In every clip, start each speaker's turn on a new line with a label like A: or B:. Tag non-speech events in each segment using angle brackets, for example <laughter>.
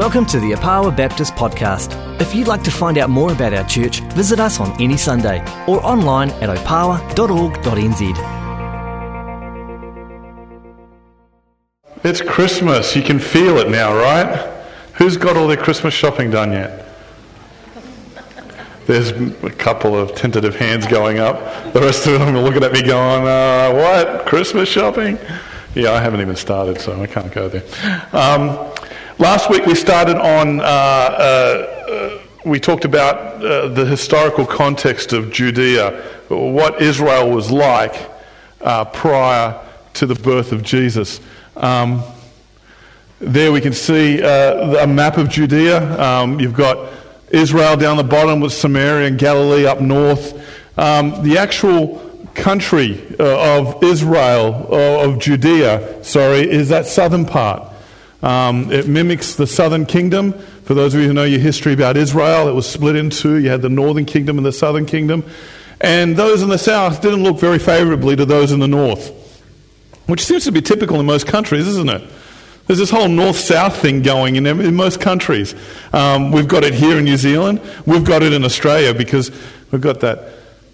A: Welcome to the Opawa Baptist Podcast. If you'd like to find out more about our church, visit us on any Sunday or online at opawa.org.nz.
B: It's Christmas. You can feel it now, right? Who's got all their Christmas shopping done yet? There's a couple of tentative hands going up. The rest of them are looking at me going, uh, what? Christmas shopping? Yeah, I haven't even started, so I can't go there. Um, Last week we started on, uh, uh, we talked about uh, the historical context of Judea, what Israel was like uh, prior to the birth of Jesus. Um, there we can see uh, a map of Judea. Um, you've got Israel down the bottom with Samaria and Galilee up north. Um, the actual country uh, of Israel, of Judea, sorry, is that southern part. Um, it mimics the southern kingdom. For those of you who know your history about Israel, it was split in two. You had the northern kingdom and the southern kingdom. And those in the south didn't look very favorably to those in the north, which seems to be typical in most countries, isn't it? There's this whole north south thing going in, in most countries. Um, we've got it here in New Zealand, we've got it in Australia because we've got that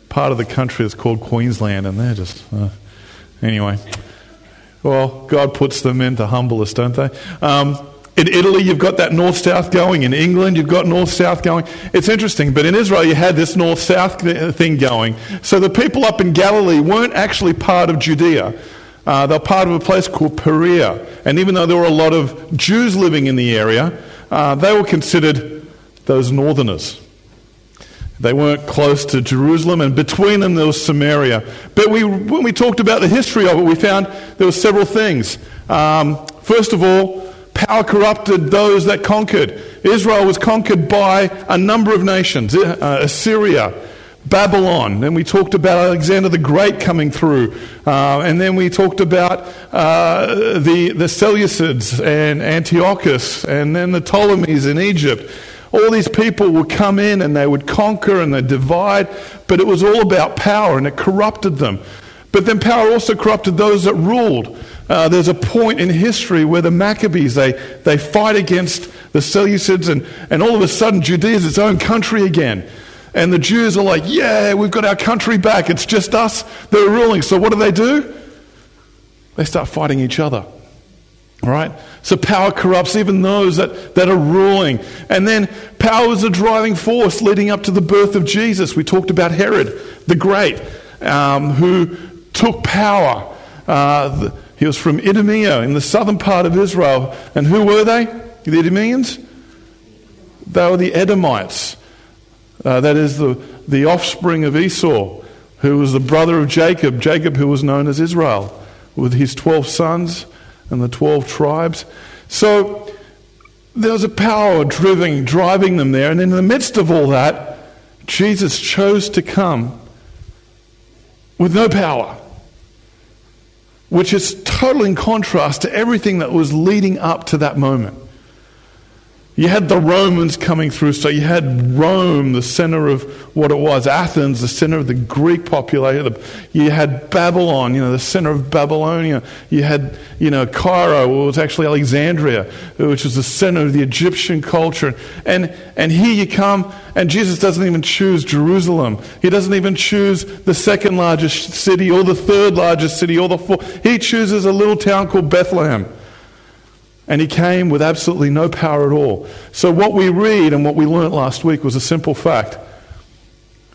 B: part of the country that's called Queensland, and they're just. Uh, anyway. Well, God puts them in to humble us, don't they? Um, in Italy, you've got that north south going. In England, you've got north south going. It's interesting, but in Israel, you had this north south thing going. So the people up in Galilee weren't actually part of Judea. Uh, they're part of a place called Perea. And even though there were a lot of Jews living in the area, uh, they were considered those northerners. They weren't close to Jerusalem, and between them there was Samaria. But we, when we talked about the history of it, we found there were several things. Um, first of all, power corrupted those that conquered. Israel was conquered by a number of nations uh, Assyria, Babylon. Then we talked about Alexander the Great coming through. Uh, and then we talked about uh, the, the Seleucids and Antiochus, and then the Ptolemies in Egypt. All these people would come in and they would conquer and they'd divide, but it was all about power and it corrupted them. But then power also corrupted those that ruled. Uh, there's a point in history where the Maccabees, they, they fight against the Seleucids, and, and all of a sudden Judea is its own country again. And the Jews are like, yeah, we've got our country back. It's just us that are ruling. So what do they do? They start fighting each other. Right? So power corrupts even those that, that are ruling. And then power is a driving force leading up to the birth of Jesus. We talked about Herod the Great, um, who took power. Uh, the, he was from Idumea in the southern part of Israel. And who were they? The Idumeans? They were the Edomites. Uh, that is the, the offspring of Esau, who was the brother of Jacob, Jacob who was known as Israel, with his 12 sons and the 12 tribes. So there was a power driving, driving them there. And in the midst of all that, Jesus chose to come with no power, which is totally in contrast to everything that was leading up to that moment. You had the Romans coming through, so you had Rome, the center of what it was, Athens, the center of the Greek population. You had Babylon, you know, the center of Babylonia. You had, you know, Cairo, it was actually Alexandria, which was the center of the Egyptian culture. And, and here you come, and Jesus doesn't even choose Jerusalem. He doesn't even choose the second largest city or the third largest city or the fourth. He chooses a little town called Bethlehem. And he came with absolutely no power at all. So, what we read and what we learnt last week was a simple fact.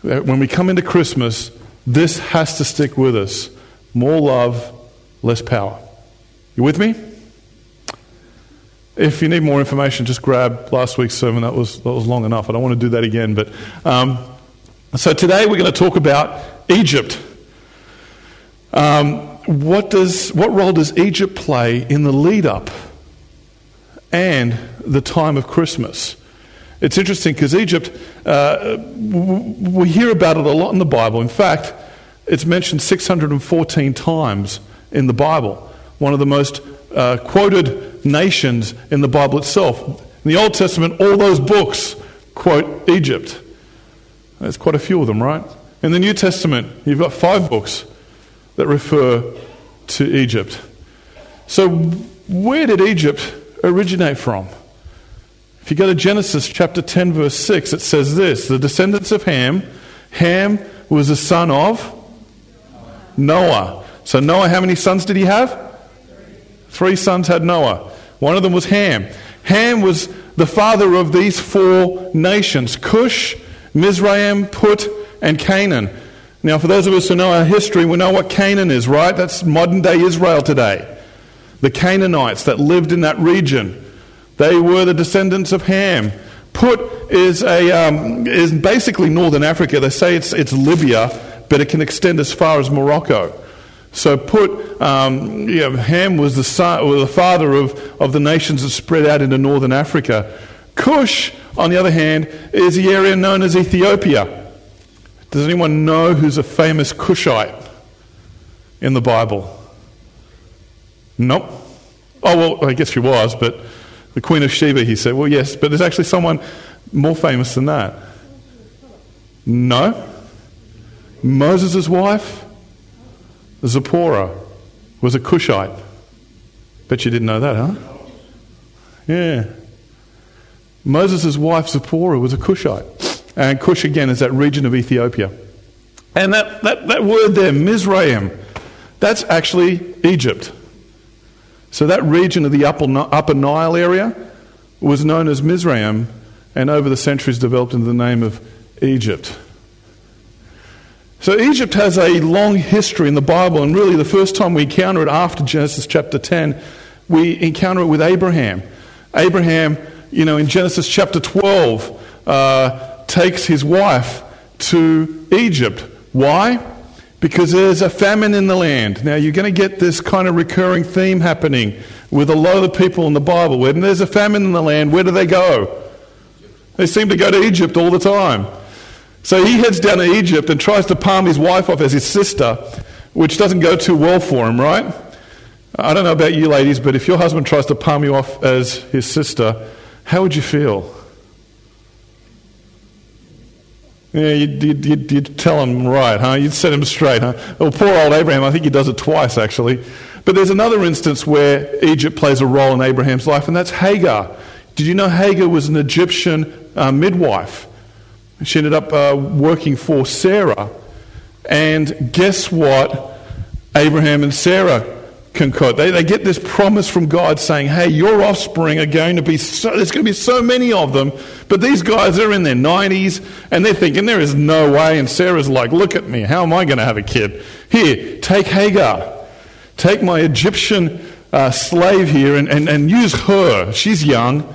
B: That when we come into Christmas, this has to stick with us more love, less power. You with me? If you need more information, just grab last week's sermon. That was, that was long enough. I don't want to do that again. But um, so today we're going to talk about Egypt. Um, what, does, what role does Egypt play in the lead up and the time of Christmas. It's interesting because Egypt, uh, we hear about it a lot in the Bible. In fact, it's mentioned 614 times in the Bible. One of the most uh, quoted nations in the Bible itself. In the Old Testament, all those books quote Egypt. There's quite a few of them, right? In the New Testament, you've got five books that refer to Egypt. So, where did Egypt originate from? If you go to Genesis chapter 10, verse 6, it says this The descendants of Ham, Ham was the son of Noah. So, Noah, how many sons did he have? Three sons had Noah. One of them was Ham. Ham was the father of these four nations Cush, Mizraim, Put, and Canaan. Now, for those of us who know our history, we know what Canaan is, right? That's modern day Israel today. The Canaanites that lived in that region. They were the descendants of Ham. Put is, a, um, is basically northern Africa. They say it's, it's Libya, but it can extend as far as Morocco. So Put, um, you know, Ham was the, son, or the father of, of the nations that spread out into northern Africa. Cush, on the other hand, is the area known as Ethiopia. Does anyone know who's a famous Cushite in the Bible? Nope. Oh, well, I guess she was, but the Queen of Sheba, he said. Well, yes, but there's actually someone more famous than that. No. Moses' wife, Zipporah, was a Cushite. Bet you didn't know that, huh? Yeah. Moses' wife, Zipporah, was a Cushite. And Cush, again, is that region of Ethiopia. And that, that, that word there, Mizraim, that's actually Egypt. So that region of the upper, Nile area was known as Mizraim and over the centuries developed into the name of Egypt. So Egypt has a long history in the Bible, and really the first time we encounter it after Genesis chapter 10, we encounter it with Abraham. Abraham, you know, in Genesis chapter 12, uh, takes his wife to Egypt. Why? Because there's a famine in the land. Now, you're going to get this kind of recurring theme happening with a lot of the people in the Bible. When there's a famine in the land, where do they go? They seem to go to Egypt all the time. So he heads down to Egypt and tries to palm his wife off as his sister, which doesn't go too well for him, right? I don't know about you ladies, but if your husband tries to palm you off as his sister, how would you feel? Yeah, you'd, you'd, you'd, you'd, tell him right, huh? You'd set him straight, huh? Well, poor old Abraham, I think he does it twice, actually. But there's another instance where Egypt plays a role in Abraham's life, and that's Hagar. Did you know Hagar was an Egyptian uh, midwife? She ended up uh, working for Sarah. And guess what? Abraham and Sarah concord. They, they get this promise from God saying, hey, your offspring are going to be so, there's going to be so many of them. But these guys are in their 90s and they're thinking, there is no way. And Sarah's like, look at me. How am I going to have a kid? Here, take Hagar. Take my Egyptian uh, slave here and, and, and use her. She's young.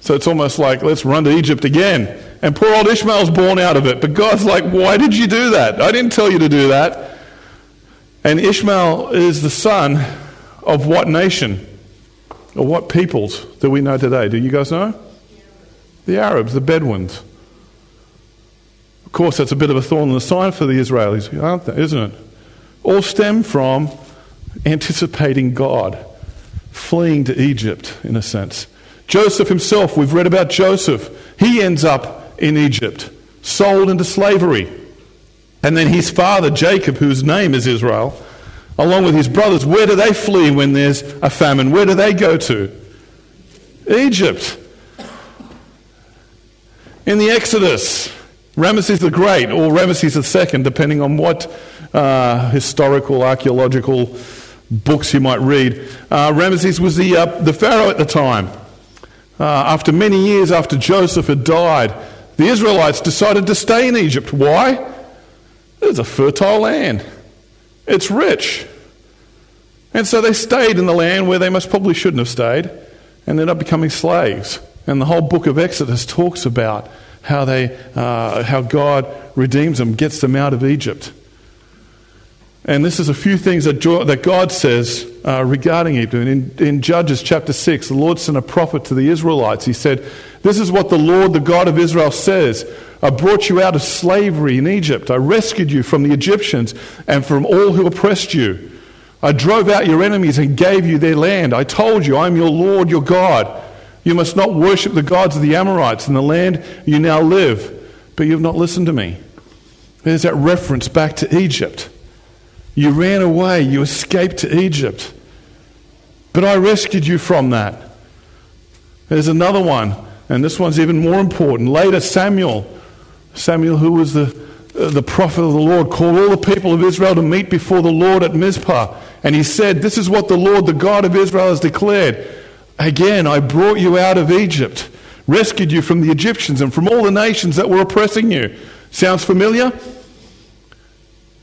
B: So it's almost like, let's run to Egypt again. And poor old Ishmael's born out of it. But God's like, why did you do that? I didn't tell you to do that. And Ishmael is the son of what nation? Or what peoples do we know today? Do you guys know? The Arabs, the Bedouins. Of course, that's a bit of a thorn in the side for the Israelis, aren't they, isn't it? All stem from anticipating God, fleeing to Egypt, in a sense. Joseph himself, we've read about Joseph. He ends up in Egypt, sold into slavery. And then his father, Jacob, whose name is Israel, along with his brothers, where do they flee when there's a famine? Where do they go to? Egypt. In the Exodus, Ramesses the Great, or Ramesses Second, depending on what uh, historical, archaeological books you might read, uh, Ramesses was the, uh, the Pharaoh at the time. Uh, after many years after Joseph had died, the Israelites decided to stay in Egypt. Why? It's a fertile land. It's rich. And so they stayed in the land where they most probably shouldn't have stayed and ended up becoming slaves. And the whole book of Exodus talks about how, they, uh, how God redeems them, gets them out of Egypt. And this is a few things that, that God says uh, regarding Egypt. In, in Judges chapter 6, the Lord sent a prophet to the Israelites. He said, This is what the Lord, the God of Israel, says I brought you out of slavery in Egypt. I rescued you from the Egyptians and from all who oppressed you. I drove out your enemies and gave you their land. I told you, I'm your Lord, your God. You must not worship the gods of the Amorites in the land you now live. But you have not listened to me. There's that reference back to Egypt. You ran away, you escaped to Egypt. But I rescued you from that. There's another one, and this one's even more important. Later, Samuel, Samuel, who was the, uh, the prophet of the Lord, called all the people of Israel to meet before the Lord at Mizpah. And he said, This is what the Lord, the God of Israel, has declared. Again, I brought you out of Egypt, rescued you from the Egyptians and from all the nations that were oppressing you. Sounds familiar?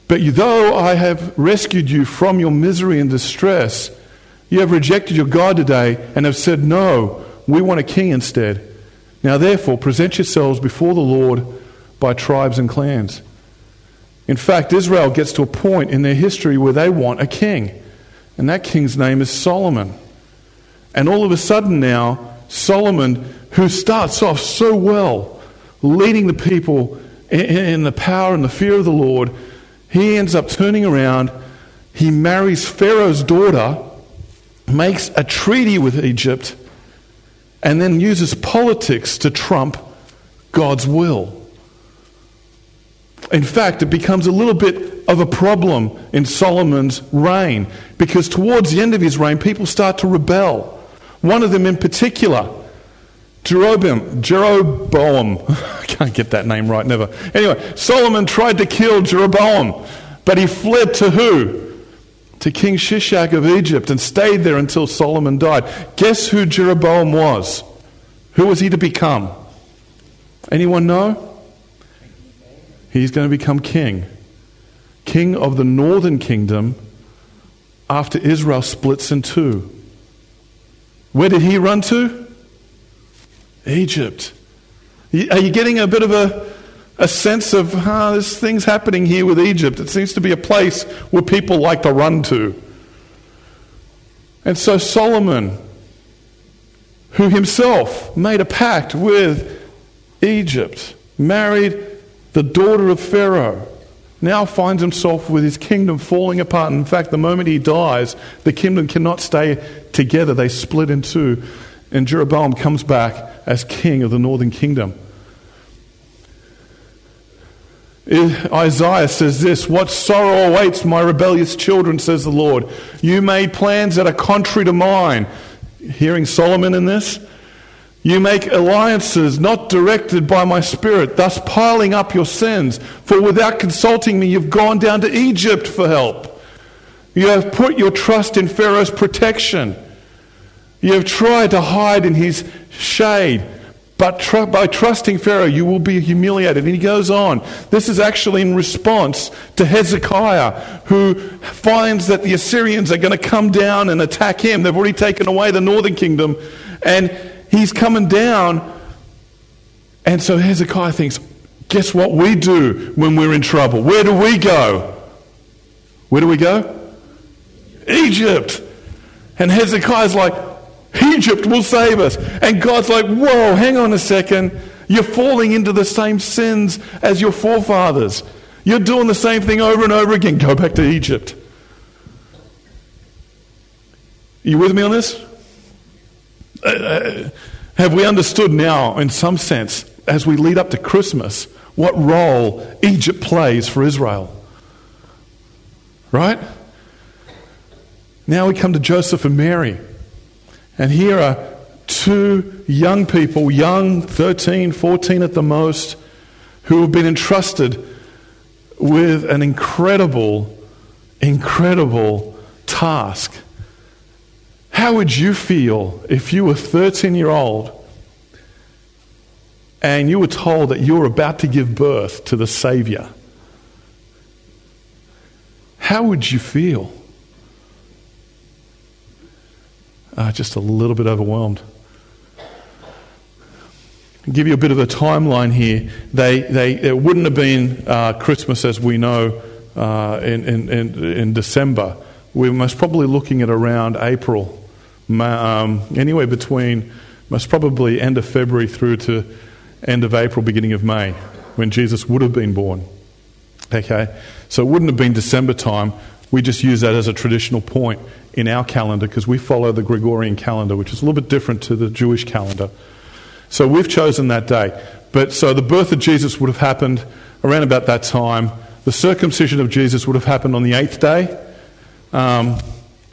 B: But though I have rescued you from your misery and distress, you have rejected your God today and have said, No, we want a king instead. Now, therefore, present yourselves before the Lord by tribes and clans. In fact, Israel gets to a point in their history where they want a king, and that king's name is Solomon. And all of a sudden now, Solomon, who starts off so well, leading the people in the power and the fear of the Lord, he ends up turning around. He marries Pharaoh's daughter, makes a treaty with Egypt, and then uses politics to trump God's will. In fact, it becomes a little bit of a problem in Solomon's reign because towards the end of his reign, people start to rebel. One of them in particular, Jeroboam, Jeroboam, <laughs> I can't get that name right, never. Anyway, Solomon tried to kill Jeroboam, but he fled to who? To King Shishak of Egypt and stayed there until Solomon died. Guess who Jeroboam was? Who was he to become? Anyone know? He's going to become king. King of the northern kingdom after Israel splits in two. Where did he run to? Egypt. Are you getting a bit of a, a sense of, ah, there's things happening here with Egypt? It seems to be a place where people like to run to. And so Solomon, who himself made a pact with Egypt, married the daughter of Pharaoh, now finds himself with his kingdom falling apart. In fact, the moment he dies, the kingdom cannot stay together. They split in two. And Jeroboam comes back as king of the northern kingdom. Isaiah says this What sorrow awaits my rebellious children, says the Lord. You made plans that are contrary to mine. Hearing Solomon in this? You make alliances not directed by my spirit, thus piling up your sins. For without consulting me, you've gone down to Egypt for help. You have put your trust in Pharaoh's protection. You have tried to hide in his shade. But tr- by trusting Pharaoh, you will be humiliated. And he goes on. This is actually in response to Hezekiah, who finds that the Assyrians are going to come down and attack him. They've already taken away the northern kingdom. And he's coming down. And so Hezekiah thinks, guess what we do when we're in trouble? Where do we go? Where do we go? Egypt. And Hezekiah's like, Egypt will save us. And God's like, whoa, hang on a second. You're falling into the same sins as your forefathers. You're doing the same thing over and over again. Go back to Egypt. Are you with me on this? Uh, uh, have we understood now, in some sense, as we lead up to Christmas, what role Egypt plays for Israel? Right? Now we come to Joseph and Mary. And here are two young people, young, 13, 14 at the most, who have been entrusted with an incredible, incredible task how would you feel if you were 13 year old and you were told that you were about to give birth to the Savior? How would you feel? Uh, just a little bit overwhelmed. I'll give you a bit of a timeline here. They, they, it wouldn't have been uh, Christmas as we know uh, in, in, in, December. We're most probably looking at around April um, anywhere between most probably end of February through to end of April, beginning of May, when Jesus would have been born. Okay? So it wouldn't have been December time. We just use that as a traditional point in our calendar because we follow the Gregorian calendar, which is a little bit different to the Jewish calendar. So we've chosen that day. But so the birth of Jesus would have happened around about that time. The circumcision of Jesus would have happened on the eighth day. Um,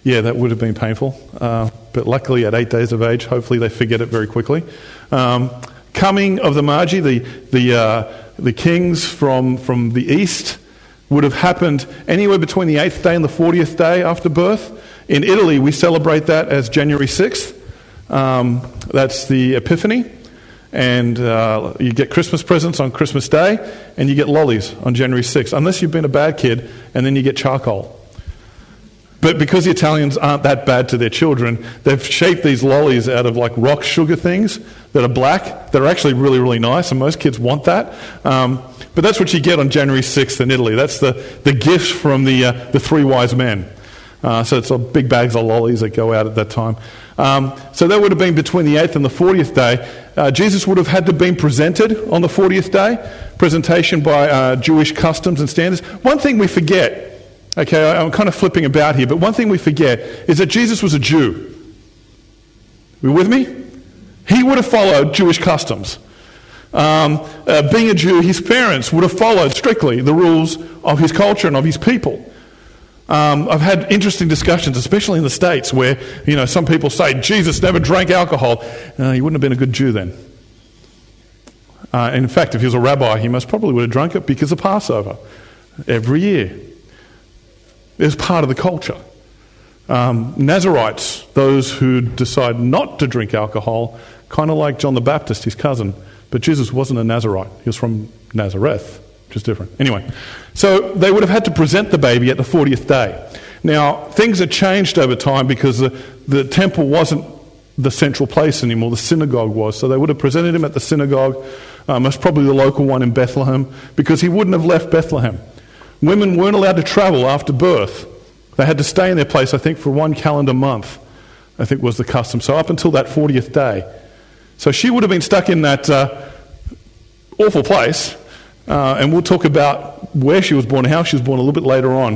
B: yeah, that would have been painful. Uh, but luckily, at eight days of age, hopefully they forget it very quickly. Um, coming of the Magi, the, the, uh, the kings from, from the east, would have happened anywhere between the eighth day and the 40th day after birth. In Italy, we celebrate that as January 6th. Um, that's the Epiphany. And uh, you get Christmas presents on Christmas Day, and you get lollies on January 6th, unless you've been a bad kid, and then you get charcoal. But because the Italians aren't that bad to their children, they've shaped these lollies out of like rock sugar things that are black, that are actually really, really nice, and most kids want that. Um, but that's what you get on January 6th in Italy. That's the, the gift from the, uh, the three wise men. Uh, so it's big bags of lollies that go out at that time. Um, so that would have been between the 8th and the 40th day. Uh, Jesus would have had to have been presented on the 40th day, presentation by uh, Jewish customs and standards. One thing we forget, okay, I'm kind of flipping about here, but one thing we forget is that Jesus was a Jew. You with me? He would have followed Jewish customs. Um, uh, being a Jew, his parents would have followed strictly the rules of his culture and of his people. Um, I've had interesting discussions, especially in the States, where you know some people say Jesus never drank alcohol. Uh, he wouldn't have been a good Jew then. Uh, in fact, if he was a rabbi, he most probably would have drunk it because of Passover every year. Was part of the culture. Um, Nazarites, those who decide not to drink alcohol, kind of like John the Baptist, his cousin, but Jesus wasn't a Nazarite. He was from Nazareth, which is different. Anyway, so they would have had to present the baby at the 40th day. Now, things had changed over time because the, the temple wasn't the central place anymore, the synagogue was. So they would have presented him at the synagogue, uh, most probably the local one in Bethlehem, because he wouldn't have left Bethlehem. Women weren't allowed to travel after birth. They had to stay in their place, I think, for one calendar month, I think was the custom. So up until that 40th day. So she would have been stuck in that uh, awful place. Uh, and we'll talk about where she was born and how she was born a little bit later on,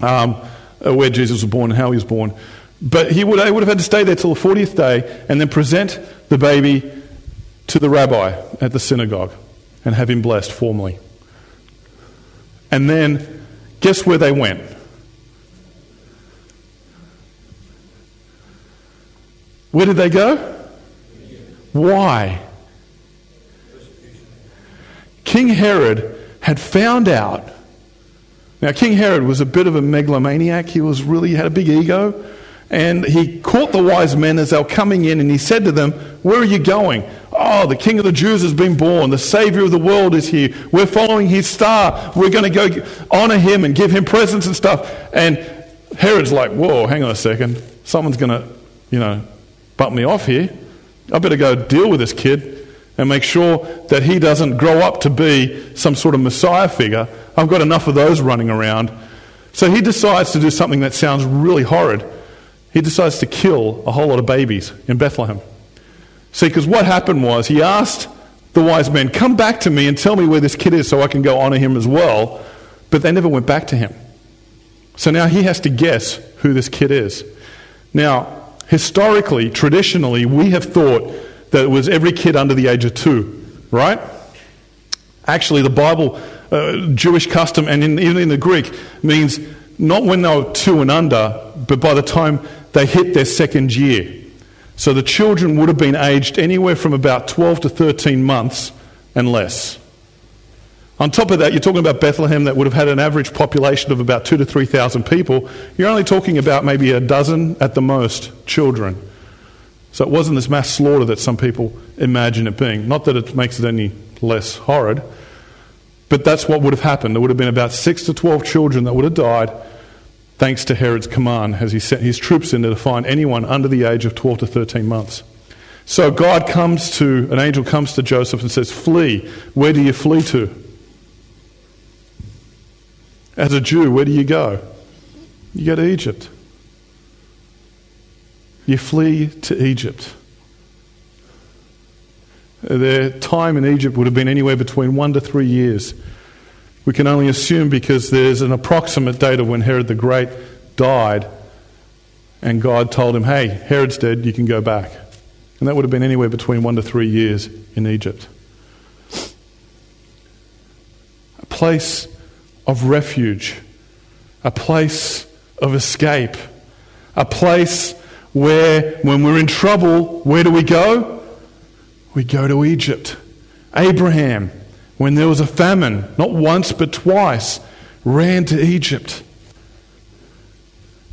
B: um, uh, where Jesus was born and how he was born. But he would, he would have had to stay there till the 40th day and then present the baby to the rabbi at the synagogue and have him blessed formally. And then, guess where they went? Where did they go? Why? King Herod had found out. Now, King Herod was a bit of a megalomaniac. He was really had a big ego. And he caught the wise men as they were coming in and he said to them, Where are you going? Oh, the King of the Jews has been born. The Savior of the world is here. We're following his star. We're going to go honor him and give him presents and stuff. And Herod's like, Whoa, hang on a second. Someone's going to, you know, bump me off here. I better go deal with this kid and make sure that he doesn't grow up to be some sort of Messiah figure. I've got enough of those running around. So he decides to do something that sounds really horrid. He decides to kill a whole lot of babies in Bethlehem. See, because what happened was he asked the wise men, Come back to me and tell me where this kid is so I can go honor him as well. But they never went back to him. So now he has to guess who this kid is. Now, historically, traditionally, we have thought that it was every kid under the age of two, right? Actually, the Bible, uh, Jewish custom, and in, even in the Greek, means not when they were two and under, but by the time they hit their second year. So the children would have been aged anywhere from about 12 to 13 months and less. On top of that, you're talking about Bethlehem that would have had an average population of about two to 3,000 people. You're only talking about maybe a dozen at the most children. So it wasn't this mass slaughter that some people imagine it being. Not that it makes it any less horrid, but that's what would have happened. There would have been about six to 12 children that would have died thanks to Herod's command as he sent his troops in to find anyone under the age of 12 to 13 months. So God comes to, an angel comes to Joseph and says, Flee. Where do you flee to? As a Jew, where do you go? You go to Egypt. You flee to Egypt. Their time in Egypt would have been anywhere between one to three years. We can only assume because there's an approximate date of when Herod the Great died, and God told him, Hey, Herod's dead, you can go back. And that would have been anywhere between one to three years in Egypt. A place of refuge, a place of escape, A place where, when we're in trouble, where do we go? We go to Egypt. Abraham, when there was a famine, not once but twice, ran to Egypt.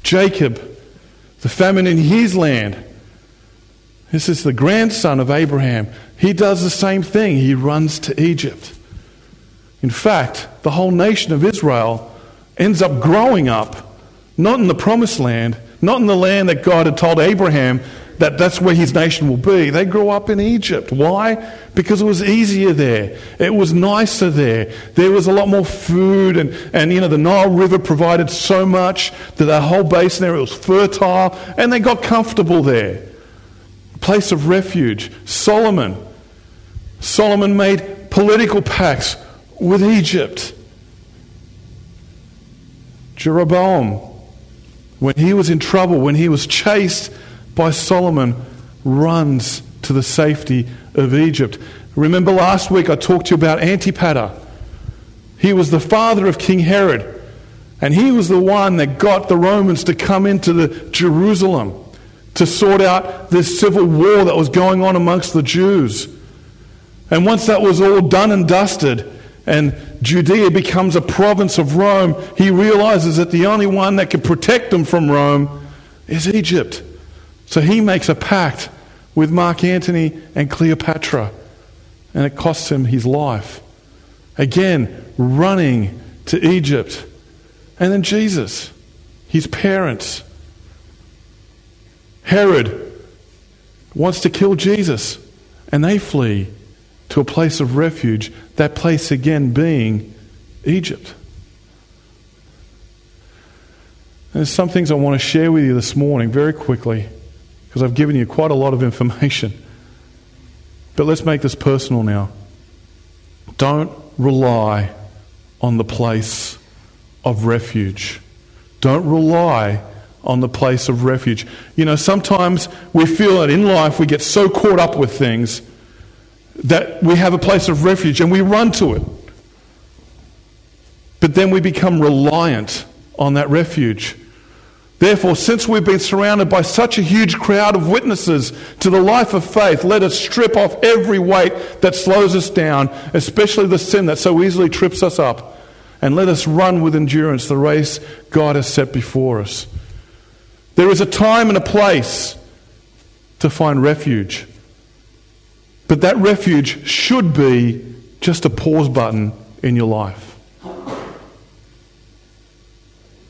B: Jacob, the famine in his land. This is the grandson of Abraham. He does the same thing. He runs to Egypt. In fact, the whole nation of Israel ends up growing up not in the promised land, not in the land that God had told Abraham that that's where his nation will be. They grew up in Egypt. Why? Because it was easier there. It was nicer there. There was a lot more food, and, and you know, the Nile River provided so much that the whole basin there was fertile, and they got comfortable there. Place of refuge. Solomon. Solomon made political pacts with Egypt. Jeroboam, when he was in trouble, when he was chased by Solomon, runs to the safety of Egypt. Remember last week I talked to you about Antipater. He was the father of King Herod, and he was the one that got the Romans to come into the Jerusalem to sort out this civil war that was going on amongst the Jews. And once that was all done and dusted, and Judea becomes a province of Rome, he realizes that the only one that can protect them from Rome is Egypt. So he makes a pact with Mark Antony and Cleopatra, and it costs him his life. Again, running to Egypt. And then Jesus, his parents. Herod wants to kill Jesus, and they flee to a place of refuge, that place again being Egypt. There's some things I want to share with you this morning very quickly because I've given you quite a lot of information. But let's make this personal now. Don't rely on the place of refuge. Don't rely on the place of refuge. You know, sometimes we feel that in life we get so caught up with things that we have a place of refuge and we run to it. But then we become reliant on that refuge. Therefore, since we've been surrounded by such a huge crowd of witnesses to the life of faith, let us strip off every weight that slows us down, especially the sin that so easily trips us up, and let us run with endurance the race God has set before us. There is a time and a place to find refuge. But that refuge should be just a pause button in your life.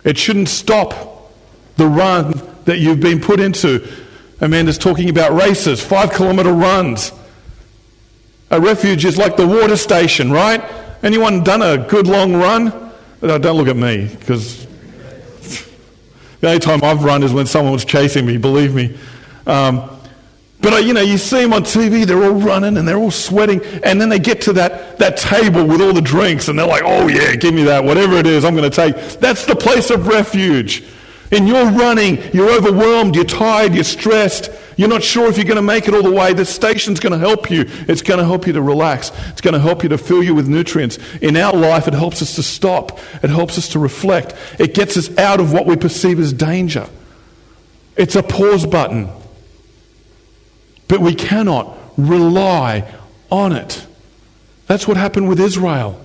B: It shouldn't stop the run that you've been put into. Amanda's talking about races, five kilometer runs. A refuge is like the water station, right? Anyone done a good long run? No, don't look at me, because the only time I've run is when someone was chasing me, believe me. Um, but, uh, you know, you see them on TV, they're all running and they're all sweating. And then they get to that, that table with all the drinks and they're like, oh, yeah, give me that. Whatever it is, I'm going to take. That's the place of refuge. In your running, you're overwhelmed, you're tired, you're stressed. You're not sure if you're going to make it all the way. This station's going to help you. It's going to help you to relax. It's going to help you to fill you with nutrients. In our life, it helps us to stop. It helps us to reflect. It gets us out of what we perceive as danger. It's a pause button. But we cannot rely on it. That's what happened with Israel.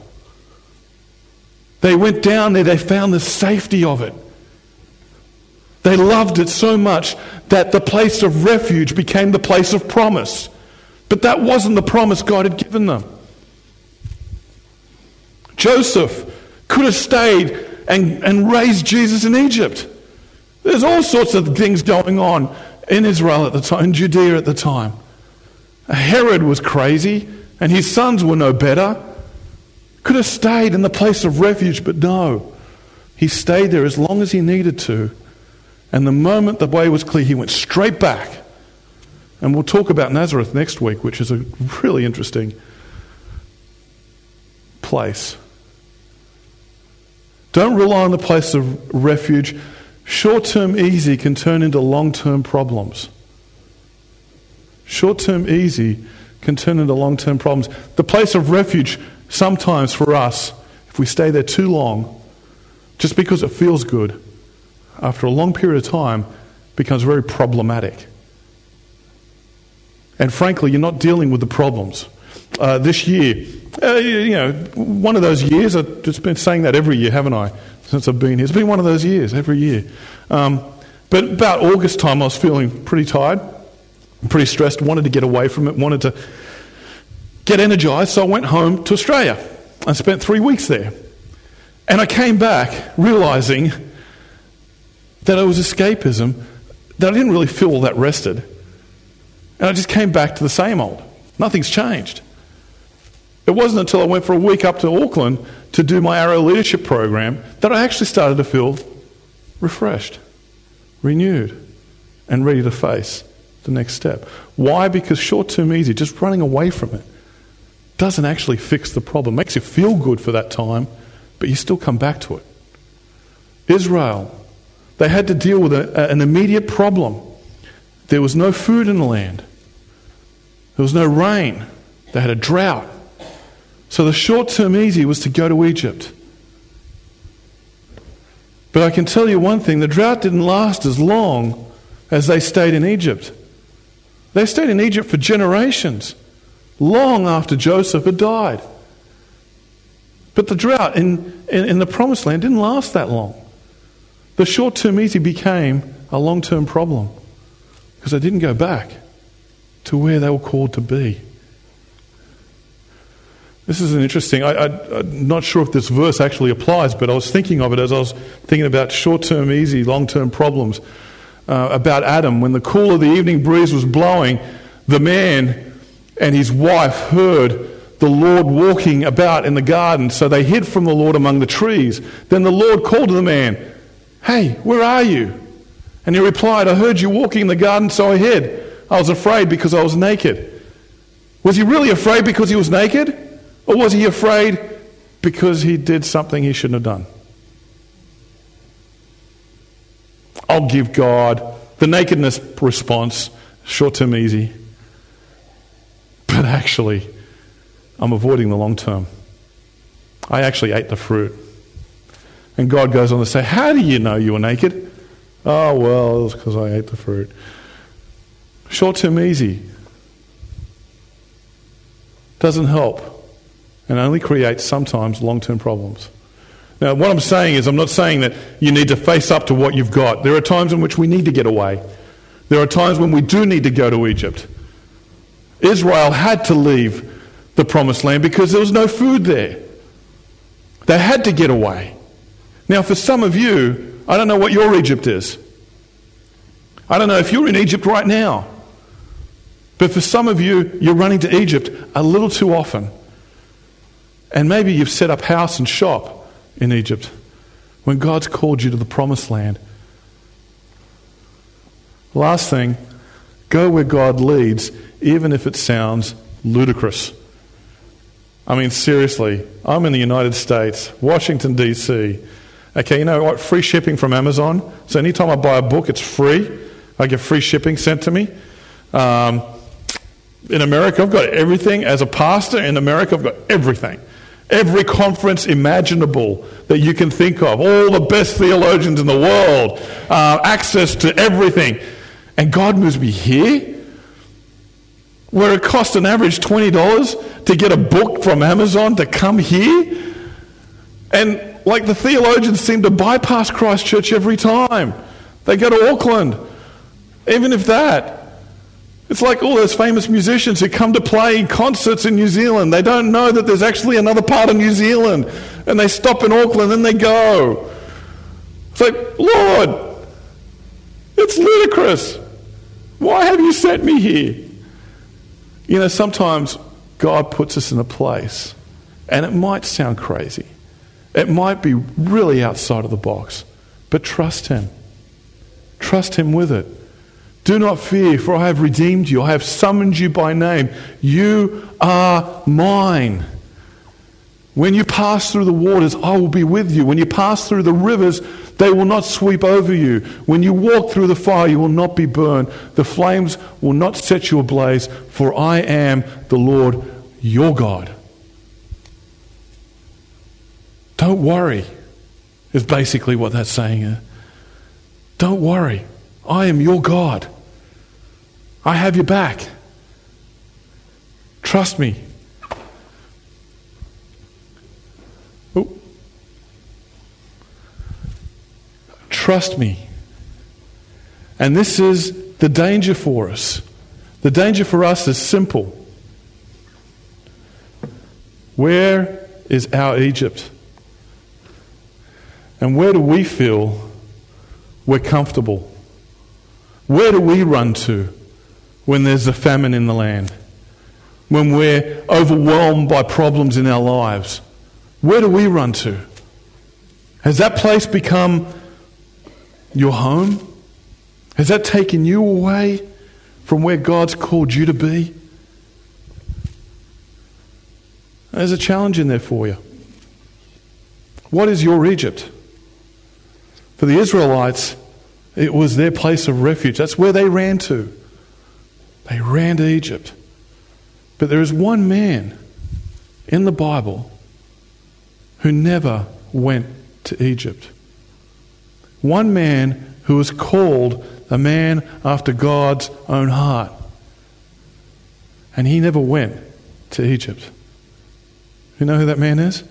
B: They went down there, they found the safety of it. They loved it so much that the place of refuge became the place of promise. But that wasn't the promise God had given them. Joseph could have stayed and, and raised Jesus in Egypt. There's all sorts of things going on in Israel at the time, in Judea at the time. Herod was crazy, and his sons were no better. Could have stayed in the place of refuge, but no. He stayed there as long as he needed to. And the moment the way was clear, he went straight back. And we'll talk about Nazareth next week, which is a really interesting place. Don't rely on the place of refuge. Short term easy can turn into long term problems. Short term easy can turn into long term problems. The place of refuge, sometimes for us, if we stay there too long, just because it feels good, after a long period of time, becomes very problematic. And frankly, you're not dealing with the problems. Uh, this year, uh, you know, one of those years, I've just been saying that every year, haven't I, since I've been here? It's been one of those years, every year. Um, but about August time, I was feeling pretty tired, pretty stressed, wanted to get away from it, wanted to get energized, so I went home to Australia. I spent three weeks there. And I came back realizing that it was escapism, that I didn't really feel all that rested. And I just came back to the same old. Nothing's changed. It wasn't until I went for a week up to Auckland to do my Arrow Leadership Program that I actually started to feel refreshed, renewed, and ready to face the next step. Why? Because short term easy, just running away from it, doesn't actually fix the problem. Makes you feel good for that time, but you still come back to it. Israel, they had to deal with a, an immediate problem. There was no food in the land, there was no rain, they had a drought. So the short term easy was to go to Egypt. But I can tell you one thing the drought didn't last as long as they stayed in Egypt. They stayed in Egypt for generations, long after Joseph had died. But the drought in, in, in the promised land didn't last that long. The short term easy became a long term problem because they didn't go back to where they were called to be. This is an interesting. I, am not sure if this verse actually applies, but I was thinking of it as I was thinking about short term easy, long term problems. Uh, about Adam. When the cool of the evening breeze was blowing, the man and his wife heard the Lord walking about in the garden, so they hid from the Lord among the trees. Then the Lord called to the man, Hey, where are you? And he replied, I heard you walking in the garden, so I hid. I was afraid because I was naked. Was he really afraid because he was naked? Or was he afraid because he did something he shouldn't have done? I'll give God the nakedness response, short term easy. But actually, I'm avoiding the long term. I actually ate the fruit. And God goes on to say, How do you know you were naked? Oh, well, it was because I ate the fruit. Short term easy doesn't help and only creates sometimes long term problems. Now, what I'm saying is, I'm not saying that you need to face up to what you've got. There are times in which we need to get away. There are times when we do need to go to Egypt. Israel had to leave the promised land because there was no food there. They had to get away. Now, for some of you, I don't know what your Egypt is. I don't know if you're in Egypt right now. But for some of you, you're running to Egypt a little too often. And maybe you've set up house and shop in Egypt when God's called you to the promised land. Last thing, go where God leads, even if it sounds ludicrous. I mean, seriously, I'm in the United States, Washington, D.C. Okay, you know what? Free shipping from Amazon. So anytime I buy a book, it's free. I get free shipping sent to me. Um, in America, I've got everything. As a pastor in America, I've got everything. Every conference imaginable that you can think of, all the best theologians in the world, uh, access to everything. And God moves me here, where it costs an average $20 to get a book from Amazon to come here. And like the theologians seem to bypass Christchurch every time. They go to Auckland, even if that. It's like all those famous musicians who come to play concerts in New Zealand. They don't know that there's actually another part of New Zealand. And they stop in Auckland and they go. It's like, Lord, it's ludicrous. Why have you sent me here? You know, sometimes God puts us in a place, and it might sound crazy. It might be really outside of the box, but trust Him. Trust Him with it. Do not fear, for I have redeemed you. I have summoned you by name. You are mine. When you pass through the waters, I will be with you. When you pass through the rivers, they will not sweep over you. When you walk through the fire, you will not be burned. The flames will not set you ablaze, for I am the Lord your God. Don't worry, is basically what that's saying. Don't worry. I am your God. I have your back. Trust me. Oh. Trust me. And this is the danger for us. The danger for us is simple. Where is our Egypt? And where do we feel we're comfortable? Where do we run to when there's a famine in the land? When we're overwhelmed by problems in our lives? Where do we run to? Has that place become your home? Has that taken you away from where God's called you to be? There's a challenge in there for you. What is your Egypt? For the Israelites, it was their place of refuge. That's where they ran to. They ran to Egypt. But there is one man in the Bible who never went to Egypt. One man who was called a man after God's own heart. And he never went to Egypt. You know who that man is?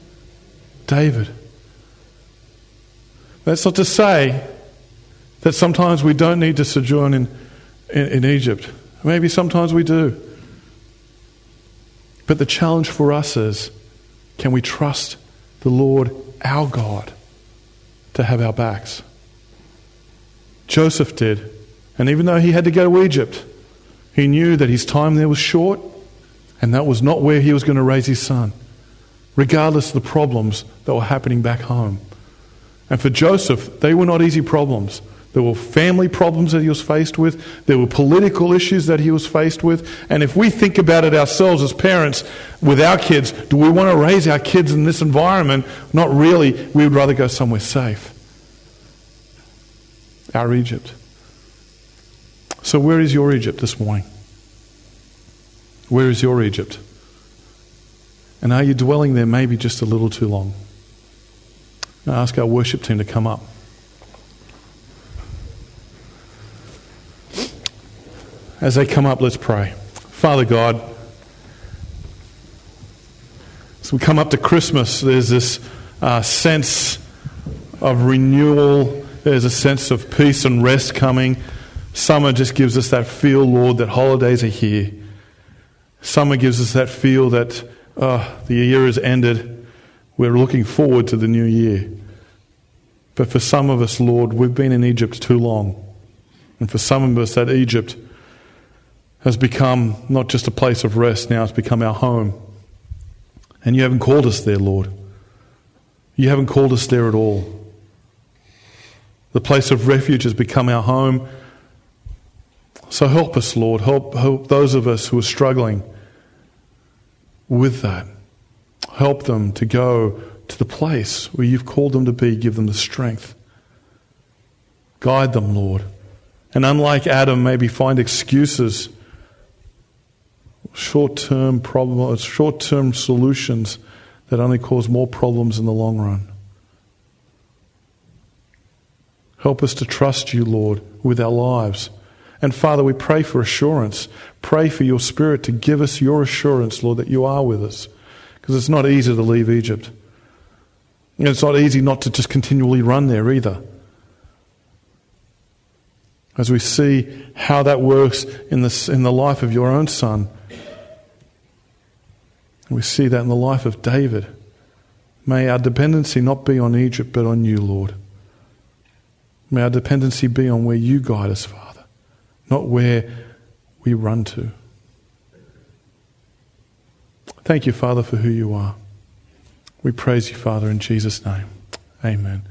B: David. That's not to say that sometimes we don't need to sojourn in, in, in Egypt. Maybe sometimes we do. But the challenge for us is can we trust the Lord our God to have our backs? Joseph did. And even though he had to go to Egypt, he knew that his time there was short and that was not where he was going to raise his son, regardless of the problems that were happening back home. And for Joseph, they were not easy problems. There were family problems that he was faced with. There were political issues that he was faced with. And if we think about it ourselves as parents with our kids, do we want to raise our kids in this environment? Not really. We would rather go somewhere safe. Our Egypt. So, where is your Egypt this morning? Where is your Egypt? And are you dwelling there maybe just a little too long? I ask our worship team to come up. As they come up, let's pray. Father God, as we come up to Christmas, there's this uh, sense of renewal, there's a sense of peace and rest coming. Summer just gives us that feel, Lord, that holidays are here. Summer gives us that feel that uh, the year has ended. We're looking forward to the new year. But for some of us, Lord, we've been in Egypt too long. And for some of us, that Egypt has become not just a place of rest, now it's become our home. And you haven't called us there, Lord. You haven't called us there at all. The place of refuge has become our home. So help us, Lord. Help, help those of us who are struggling with that. Help them to go to the place where you've called them to be. Give them the strength. Guide them, Lord. And unlike Adam, maybe find excuses short-term problem, uh, short-term solutions that only cause more problems in the long run. Help us to trust you, Lord, with our lives. And Father, we pray for assurance. Pray for your Spirit to give us your assurance, Lord, that you are with us. Because it's not easy to leave Egypt. And it's not easy not to just continually run there either. As we see how that works in the, in the life of your own Son, we see that in the life of David. May our dependency not be on Egypt, but on you, Lord. May our dependency be on where you guide us, Father, not where we run to. Thank you, Father, for who you are. We praise you, Father, in Jesus' name. Amen.